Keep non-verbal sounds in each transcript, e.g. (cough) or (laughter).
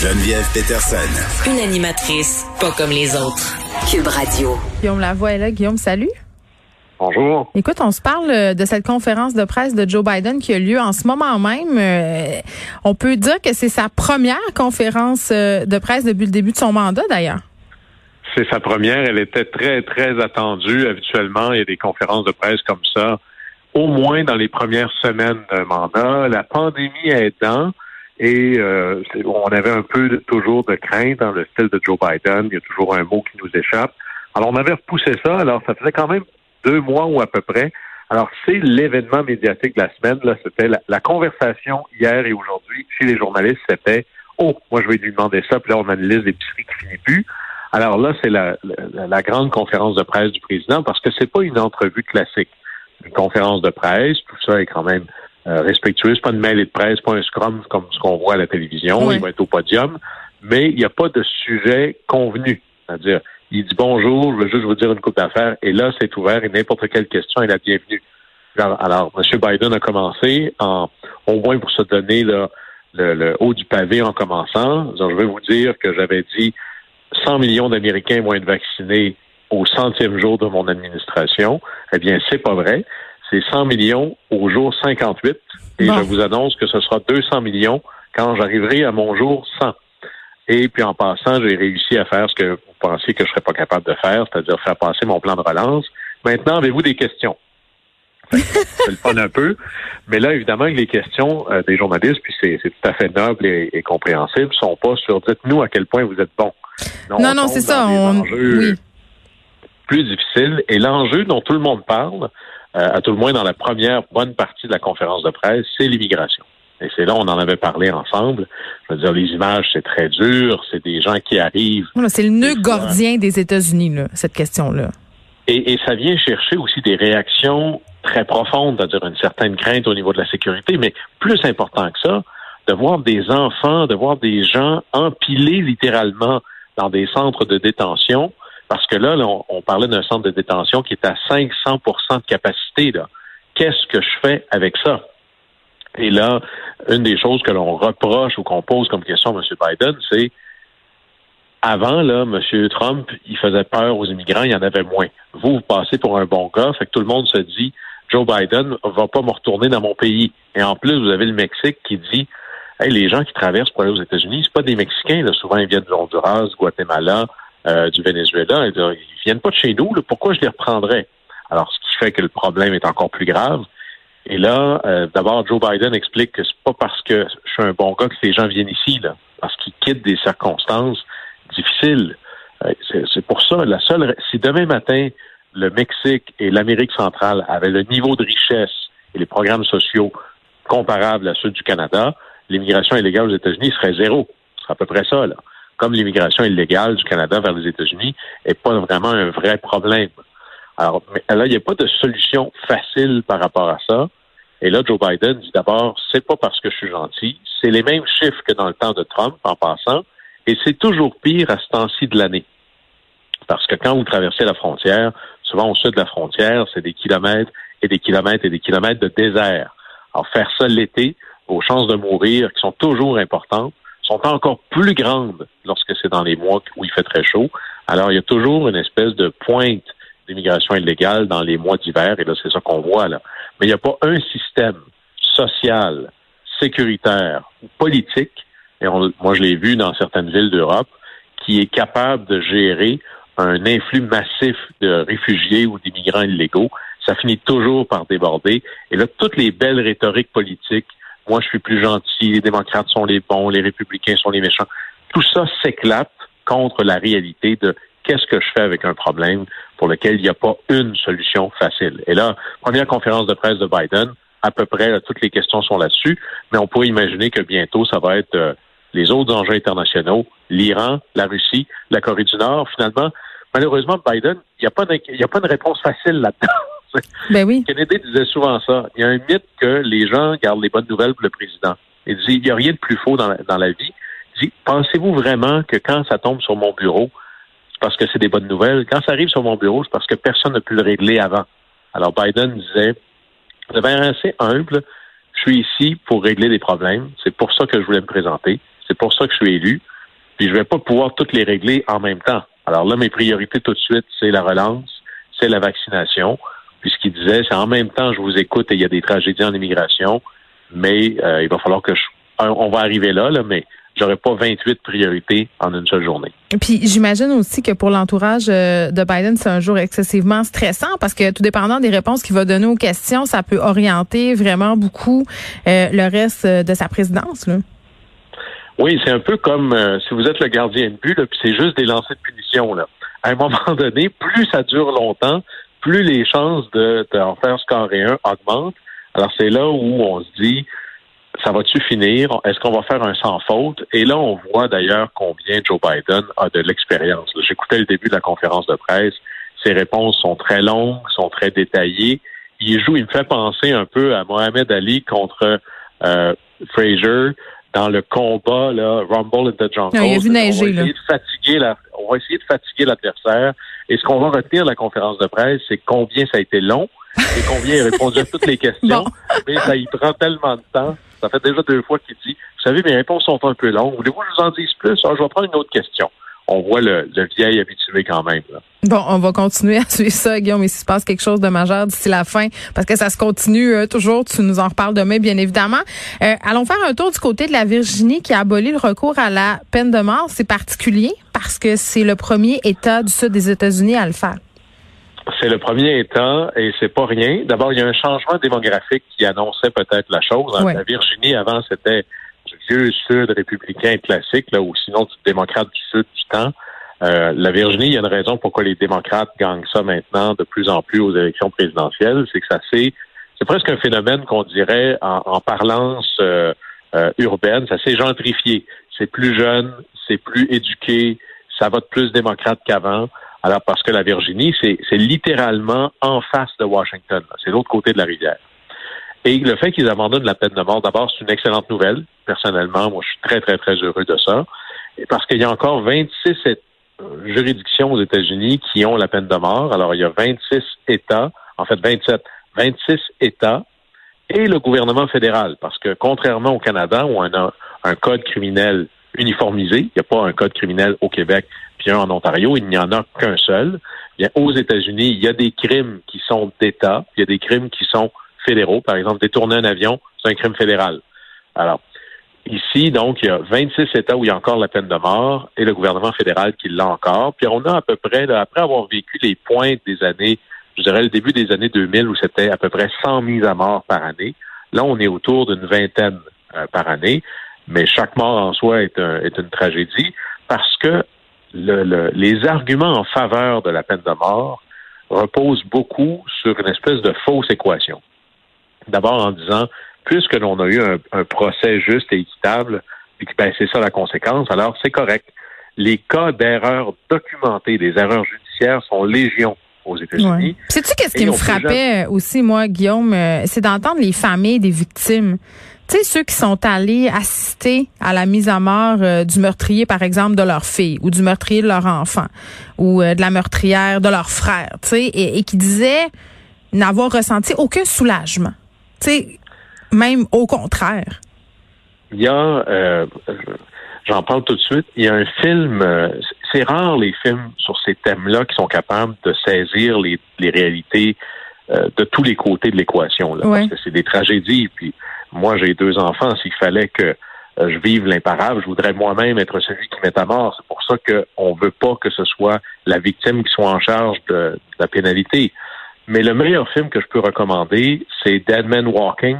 Geneviève Peterson. Une animatrice pas comme les autres. Cube Radio. Guillaume Lavoie est là. Guillaume, salut. Bonjour. Écoute, on se parle euh, de cette conférence de presse de Joe Biden qui a lieu en ce moment même. Euh, on peut dire que c'est sa première conférence euh, de presse depuis le début de son mandat, d'ailleurs. C'est sa première. Elle était très, très attendue. Habituellement, il y a des conférences de presse comme ça, au moins dans les premières semaines d'un mandat. La pandémie aidant, et euh, on avait un peu de- toujours de crainte dans le style de Joe Biden. Il y a toujours un mot qui nous échappe. Alors, on avait repoussé ça. Alors, ça faisait quand même deux mois ou à peu près. Alors, c'est l'événement médiatique de la semaine. Là, c'était la, conversation hier et aujourd'hui chez les journalistes. C'était oh, moi je vais lui demander ça. Puis là, on a une liste qui finit plus. Alors là, c'est la, la, la grande conférence de presse du président parce que c'est pas une entrevue classique. Une conférence de presse, tout ça est quand même euh, respectueux. C'est pas une mêlée de presse, pas un scrum comme ce qu'on voit à la télévision. Oui. Il va être au podium, mais il n'y a pas de sujet convenu. C'est-à-dire, il dit bonjour, je veux juste vous dire une coupe d'affaires, et là, c'est ouvert et n'importe quelle question est la bienvenue. Alors, alors, M. Biden a commencé en, au moins pour se donner là, le, le haut du pavé en commençant. Je vais vous dire que j'avais dit 100 millions d'Américains vont être vaccinés au centième jour de mon administration. Eh bien, c'est pas vrai. C'est 100 millions au jour 58. Et Bon. je vous annonce que ce sera 200 millions quand j'arriverai à mon jour 100. Et puis en passant, j'ai réussi à faire ce que vous pensiez que je serais pas capable de faire, c'est-à-dire faire passer mon plan de relance. Maintenant, avez-vous des questions? (laughs) C'est le fun un peu. Mais là, évidemment, les questions euh, des journalistes, puis c'est tout à fait noble et, et compréhensible, sont pas sur dites-nous à quel point vous êtes bon. Non, on non, c'est ça. On... Oui. plus difficiles. Et l'enjeu dont tout le monde parle, à tout le moins dans la première bonne partie de la conférence de presse, c'est l'immigration. Et c'est là, on en avait parlé ensemble. Je veux dire, les images, c'est très dur. C'est des gens qui arrivent C'est le nœud gordien des États-Unis, cette question-là. Et, et ça vient chercher aussi des réactions très profondes, c'est-à-dire une certaine crainte au niveau de la sécurité, mais plus important que ça, de voir des enfants, de voir des gens empilés littéralement dans des centres de détention, parce que là, là, on, parlait d'un centre de détention qui est à 500% de capacité. là. Qu'est-ce que je fais avec ça? Et là, une des choses que l'on reproche ou qu'on pose comme question à M. Biden, c'est avant, là, M. Trump, il faisait peur aux immigrants, il y en avait moins. Vous, vous passez pour un bon gars, fait que tout le monde se dit Joe Biden va pas me retourner dans mon pays. Et en plus, vous avez le Mexique qui dit Hey, les gens qui traversent pour aller aux États-Unis, c'est pas des Mexicains, là. souvent ils viennent du Honduras, du Guatemala, euh, du Venezuela. Ils disent, Ils viennent pas de chez nous, pourquoi je les reprendrais? Alors, ce qui fait que le problème est encore plus grave. Et là, euh, d'abord, Joe Biden explique que c'est pas parce que je suis un bon gars que ces gens viennent ici, là, parce qu'ils quittent des circonstances difficiles. Euh, c'est c'est pour ça, la seule, si demain matin, le Mexique et l'Amérique centrale avaient le niveau de richesse et les programmes sociaux comparables à ceux du Canada, l'immigration illégale aux États-Unis serait zéro. Ce serait à peu près ça, là. Comme l'immigration illégale du Canada vers les États-Unis n'est pas vraiment un vrai problème. Alors, là, il n'y a pas de solution facile par rapport à ça. Et là, Joe Biden dit d'abord, c'est pas parce que je suis gentil, c'est les mêmes chiffres que dans le temps de Trump, en passant, et c'est toujours pire à ce temps-ci de l'année. Parce que quand vous traversez la frontière, souvent au sud de la frontière, c'est des kilomètres et des kilomètres et des kilomètres de désert. Alors, faire ça l'été, vos chances de mourir, qui sont toujours importantes, sont encore plus grandes lorsque c'est dans les mois où il fait très chaud. Alors, il y a toujours une espèce de pointe d'immigration illégale dans les mois d'hiver, et là, c'est ça qu'on voit, là. Mais il n'y a pas un système social, sécuritaire ou politique, et moi, je l'ai vu dans certaines villes d'Europe, qui est capable de gérer un influx massif de réfugiés ou d'immigrants illégaux. Ça finit toujours par déborder. Et là, toutes les belles rhétoriques politiques, moi, je suis plus gentil, les démocrates sont les bons, les républicains sont les méchants, tout ça s'éclate contre la réalité de qu'est-ce que je fais avec un problème pour lequel il n'y a pas une solution facile. Et là, première conférence de presse de Biden, à peu près, là, toutes les questions sont là-dessus, mais on pourrait imaginer que bientôt, ça va être euh, les autres enjeux internationaux, l'Iran, la Russie, la Corée du Nord. Finalement, malheureusement, Biden, il n'y a, pas de, y a pas de réponse facile là-dedans. (laughs) Ben oui. Kennedy disait souvent ça. Il y a un mythe que les gens gardent les bonnes nouvelles pour le président. Il dit, il n'y a rien de plus faux dans la, dans la vie. Il dit, pensez-vous vraiment que quand ça tombe sur mon bureau, c'est parce que c'est des bonnes nouvelles? Quand ça arrive sur mon bureau, c'est parce que personne n'a pu le régler avant. Alors Biden disait, vous avez assez humble. Je suis ici pour régler des problèmes. C'est pour ça que je voulais me présenter. C'est pour ça que je suis élu. Puis je vais pas pouvoir toutes les régler en même temps. Alors là, mes priorités tout de suite, c'est la relance, c'est la vaccination. Puis ce qu'il disait, c'est en même temps, je vous écoute et il y a des tragédies en immigration, mais euh, il va falloir que je... On va arriver là, là, mais j'aurais pas 28 priorités en une seule journée. Puis j'imagine aussi que pour l'entourage euh, de Biden, c'est un jour excessivement stressant parce que tout dépendant des réponses qu'il va donner aux questions, ça peut orienter vraiment beaucoup euh, le reste de sa présidence. Là. Oui, c'est un peu comme euh, si vous êtes le gardien de but, puis c'est juste des lancers de punition. Là. À un moment (laughs) donné, plus ça dure longtemps, plus les chances de, de en faire scorer un augmentent. Alors c'est là où on se dit, ça va-tu finir? Est-ce qu'on va faire un sans faute? Et là, on voit d'ailleurs combien Joe Biden a de l'expérience. J'écoutais le début de la conférence de presse. Ses réponses sont très longues, sont très détaillées. Il joue, il me fait penser un peu à Mohamed Ali contre euh, Frazier dans le combat, là, Rumble in the Jungle. Ah, il a vu neiger, on, va essayer là. de fatiguer la, on va essayer de fatiguer l'adversaire. Et ce qu'on va retenir de la conférence de presse, c'est combien ça a été long et combien il a répondu à toutes les questions. Bon. mais ça y prend tellement de temps. Ça fait déjà deux fois qu'il dit, vous savez, mes réponses sont un peu longues. Voulez-vous que je vous en dise plus? Ah, je vais prendre une autre question. On voit le, le vieil habitué quand même. Là. Bon, on va continuer (laughs) à suivre ça, Guillaume, et s'il se passe quelque chose de majeur d'ici la fin, parce que ça se continue euh, toujours, tu nous en reparles demain, bien évidemment. Euh, allons faire un tour du côté de la Virginie qui a aboli le recours à la peine de mort. C'est particulier parce que c'est le premier État du sud des États-Unis à le faire. C'est le premier État et c'est pas rien. D'abord, il y a un changement démographique qui annonçait peut-être la chose. Ouais. La Virginie, avant, c'était sud républicain classique, là, ou sinon du démocrate du sud du temps. Euh, la Virginie, il y a une raison pourquoi les démocrates gagnent ça maintenant de plus en plus aux élections présidentielles, c'est que ça c'est c'est presque un phénomène qu'on dirait en, parlance euh, euh, urbaine, ça s'est gentrifié. C'est plus jeune, c'est plus éduqué, ça vote plus démocrate qu'avant. Alors parce que la Virginie, c'est littéralement en face de Washington, c'est l'autre côté de la rivière. Et le fait qu'ils abandonnent la peine de mort, d'abord, c'est une excellente nouvelle. Personnellement, moi, je suis très, très, très heureux de ça. Et parce qu'il y a encore 26 é- juridictions aux États-Unis qui ont la peine de mort. Alors, il y a 26 États, en fait 27, 26 États et le gouvernement fédéral. Parce que contrairement au Canada, où on a un code criminel uniformisé, il n'y a pas un code criminel au Québec puis en Ontario, il n'y en a qu'un seul. Bien, aux États-Unis, il y a des crimes qui sont d'État, il y a des crimes qui sont fédéraux. Par exemple, détourner un avion, c'est un crime fédéral. Alors, ici, donc, il y a 26 États où il y a encore la peine de mort et le gouvernement fédéral qui l'a encore. Puis on a à peu près, après avoir vécu les pointes des années, je dirais le début des années 2000 où c'était à peu près 100 mises à mort par année, là, on est autour d'une vingtaine euh, par année. Mais chaque mort en soi est, un- est une tragédie parce que le- le- les arguments en faveur de la peine de mort reposent beaucoup sur une espèce de fausse équation. D'abord en disant, puisque l'on a eu un, un procès juste et équitable, puis que ben, c'est ça la conséquence, alors c'est correct. Les cas d'erreurs documentées, des erreurs judiciaires sont légion aux États-Unis. Sais-tu qu'est-ce qui me frappait aussi, moi, Guillaume? Euh, C'est d'entendre les familles des victimes. Tu sais, ceux qui sont allés assister à la mise à mort euh, du meurtrier, par exemple, de leur fille, ou du meurtrier de leur enfant, ou euh, de la meurtrière de leur frère, tu sais, et, et qui disaient n'avoir ressenti aucun soulagement. Tu sais, même au contraire. Il y a, euh, j'en parle tout de suite, il y a un film, euh, c'est rare les films sur ces thèmes-là qui sont capables de saisir les, les réalités euh, de tous les côtés de l'équation. là, Ouais. Parce que c'est des tragédies. Puis moi, j'ai deux enfants. S'il fallait que je vive l'imparable, je voudrais moi-même être celui qui met à mort. C'est pour ça qu'on ne veut pas que ce soit la victime qui soit en charge de, de la pénalité. Mais le meilleur film que je peux recommander, c'est Dead Man Walking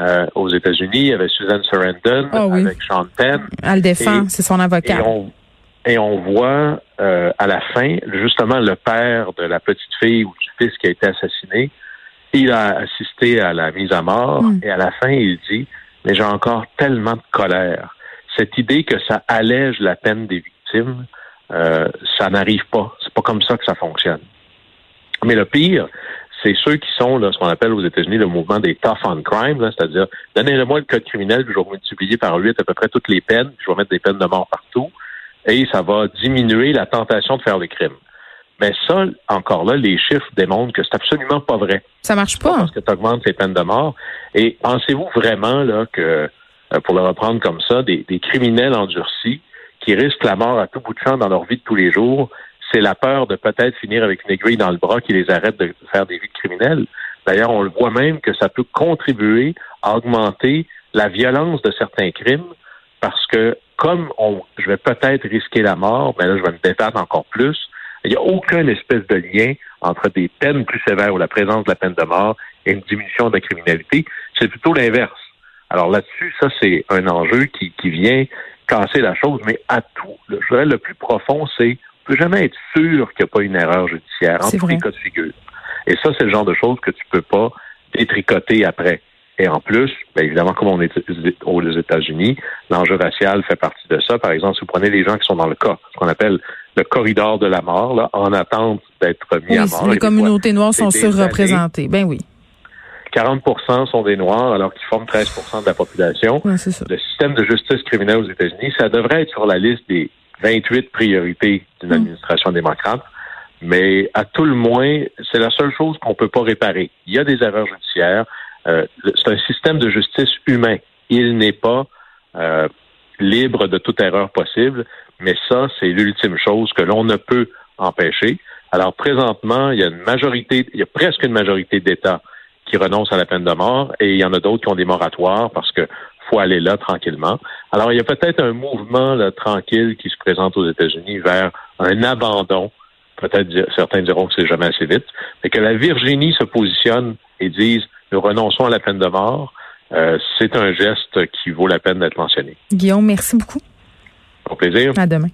euh, aux États-Unis avec Susan Sarandon, Ah oui. avec Sean Penn. Elle le défend, Et- c'est son Et avocat. on, et on voit euh, à la fin, justement, le père de la petite fille ou du fils qui a été assassiné. Il a assisté à la mise à mort Mm. et à la fin, il dit, mais j'ai encore tellement de colère. Cette idée que ça allège la peine des victimes, euh, ça n'arrive pas. C'est pas comme ça que ça fonctionne. Mais le pire, c'est ceux qui sont là, ce qu'on appelle aux États-Unis le mouvement des tough on crime, c'est-à-dire donnez-le-moi le code criminel, puis je vais multiplier par huit à peu près toutes les peines, puis je vais mettre des peines de mort partout, et ça va diminuer la tentation de faire des crimes. Mais ça, encore là, les chiffres démontrent que c'est absolument pas vrai. Ça marche Pas parce que tu augmentes les peines de mort. Et pensez-vous vraiment là que, euh, pour le reprendre comme ça, des, des criminels endurcis qui risquent la mort à tout bout de champ dans leur vie de tous les jours, c'est la peur de peut-être finir avec une aiguille dans le bras qui les arrête de faire des vies de criminels. D'ailleurs, on le voit même que ça peut contribuer à augmenter la violence de certains crimes parce que comme on, je vais peut-être risquer la mort, mais là, je vais me débattre encore plus. Il n'y a aucun espèce de lien entre des peines plus sévères ou la présence de la peine de mort et une diminution de la criminalité. C'est plutôt l'inverse. Alors là-dessus, ça, c'est un enjeu qui, qui vient casser la chose, mais à tout. Je dirais le plus profond, c'est on peut jamais être sûr qu'il n'y a pas une erreur judiciaire en tous les cas de figure. Et ça, c'est le genre de choses que tu peux pas détricoter après. Et en plus, bien évidemment, comme on est aux États-Unis, l'enjeu racial fait partie de ça. Par exemple, si vous prenez les gens qui sont dans le cas, ce qu'on appelle le corridor de la mort, là, en attente d'être mis Oui, à mort. Les communautés noires sont surreprésentées. Ben oui. 40 sont des Noirs, alors qu'ils forment 13% de la population. C'est ça. Le système de justice criminelle aux États-Unis, ça devrait être sur la liste des 28 priorités d'une Mm. administration démocrate. Mais à tout le moins, c'est la seule chose qu'on peut pas réparer. Il y a des erreurs judiciaires. Euh, c'est un système de justice humain. Il n'est pas euh, libre de toute erreur possible, mais ça, c'est l'ultime chose que l'on ne peut empêcher. Alors présentement, il y a une majorité, il y a presque une majorité d'États qui renoncent à la peine de mort et il y en a d'autres qui ont des moratoires parce que faut aller là tranquillement. Alors il y a peut-être un mouvement là, tranquille qui se présente aux États-Unis vers un abandon. Peut-être certains diront que c'est jamais assez vite, mais que la Virginie se positionne et dise nous renonçons à la peine de mort. euh, c'est un geste qui vaut la peine d'être mentionné. Guillaume, merci beaucoup. Au plaisir. À demain.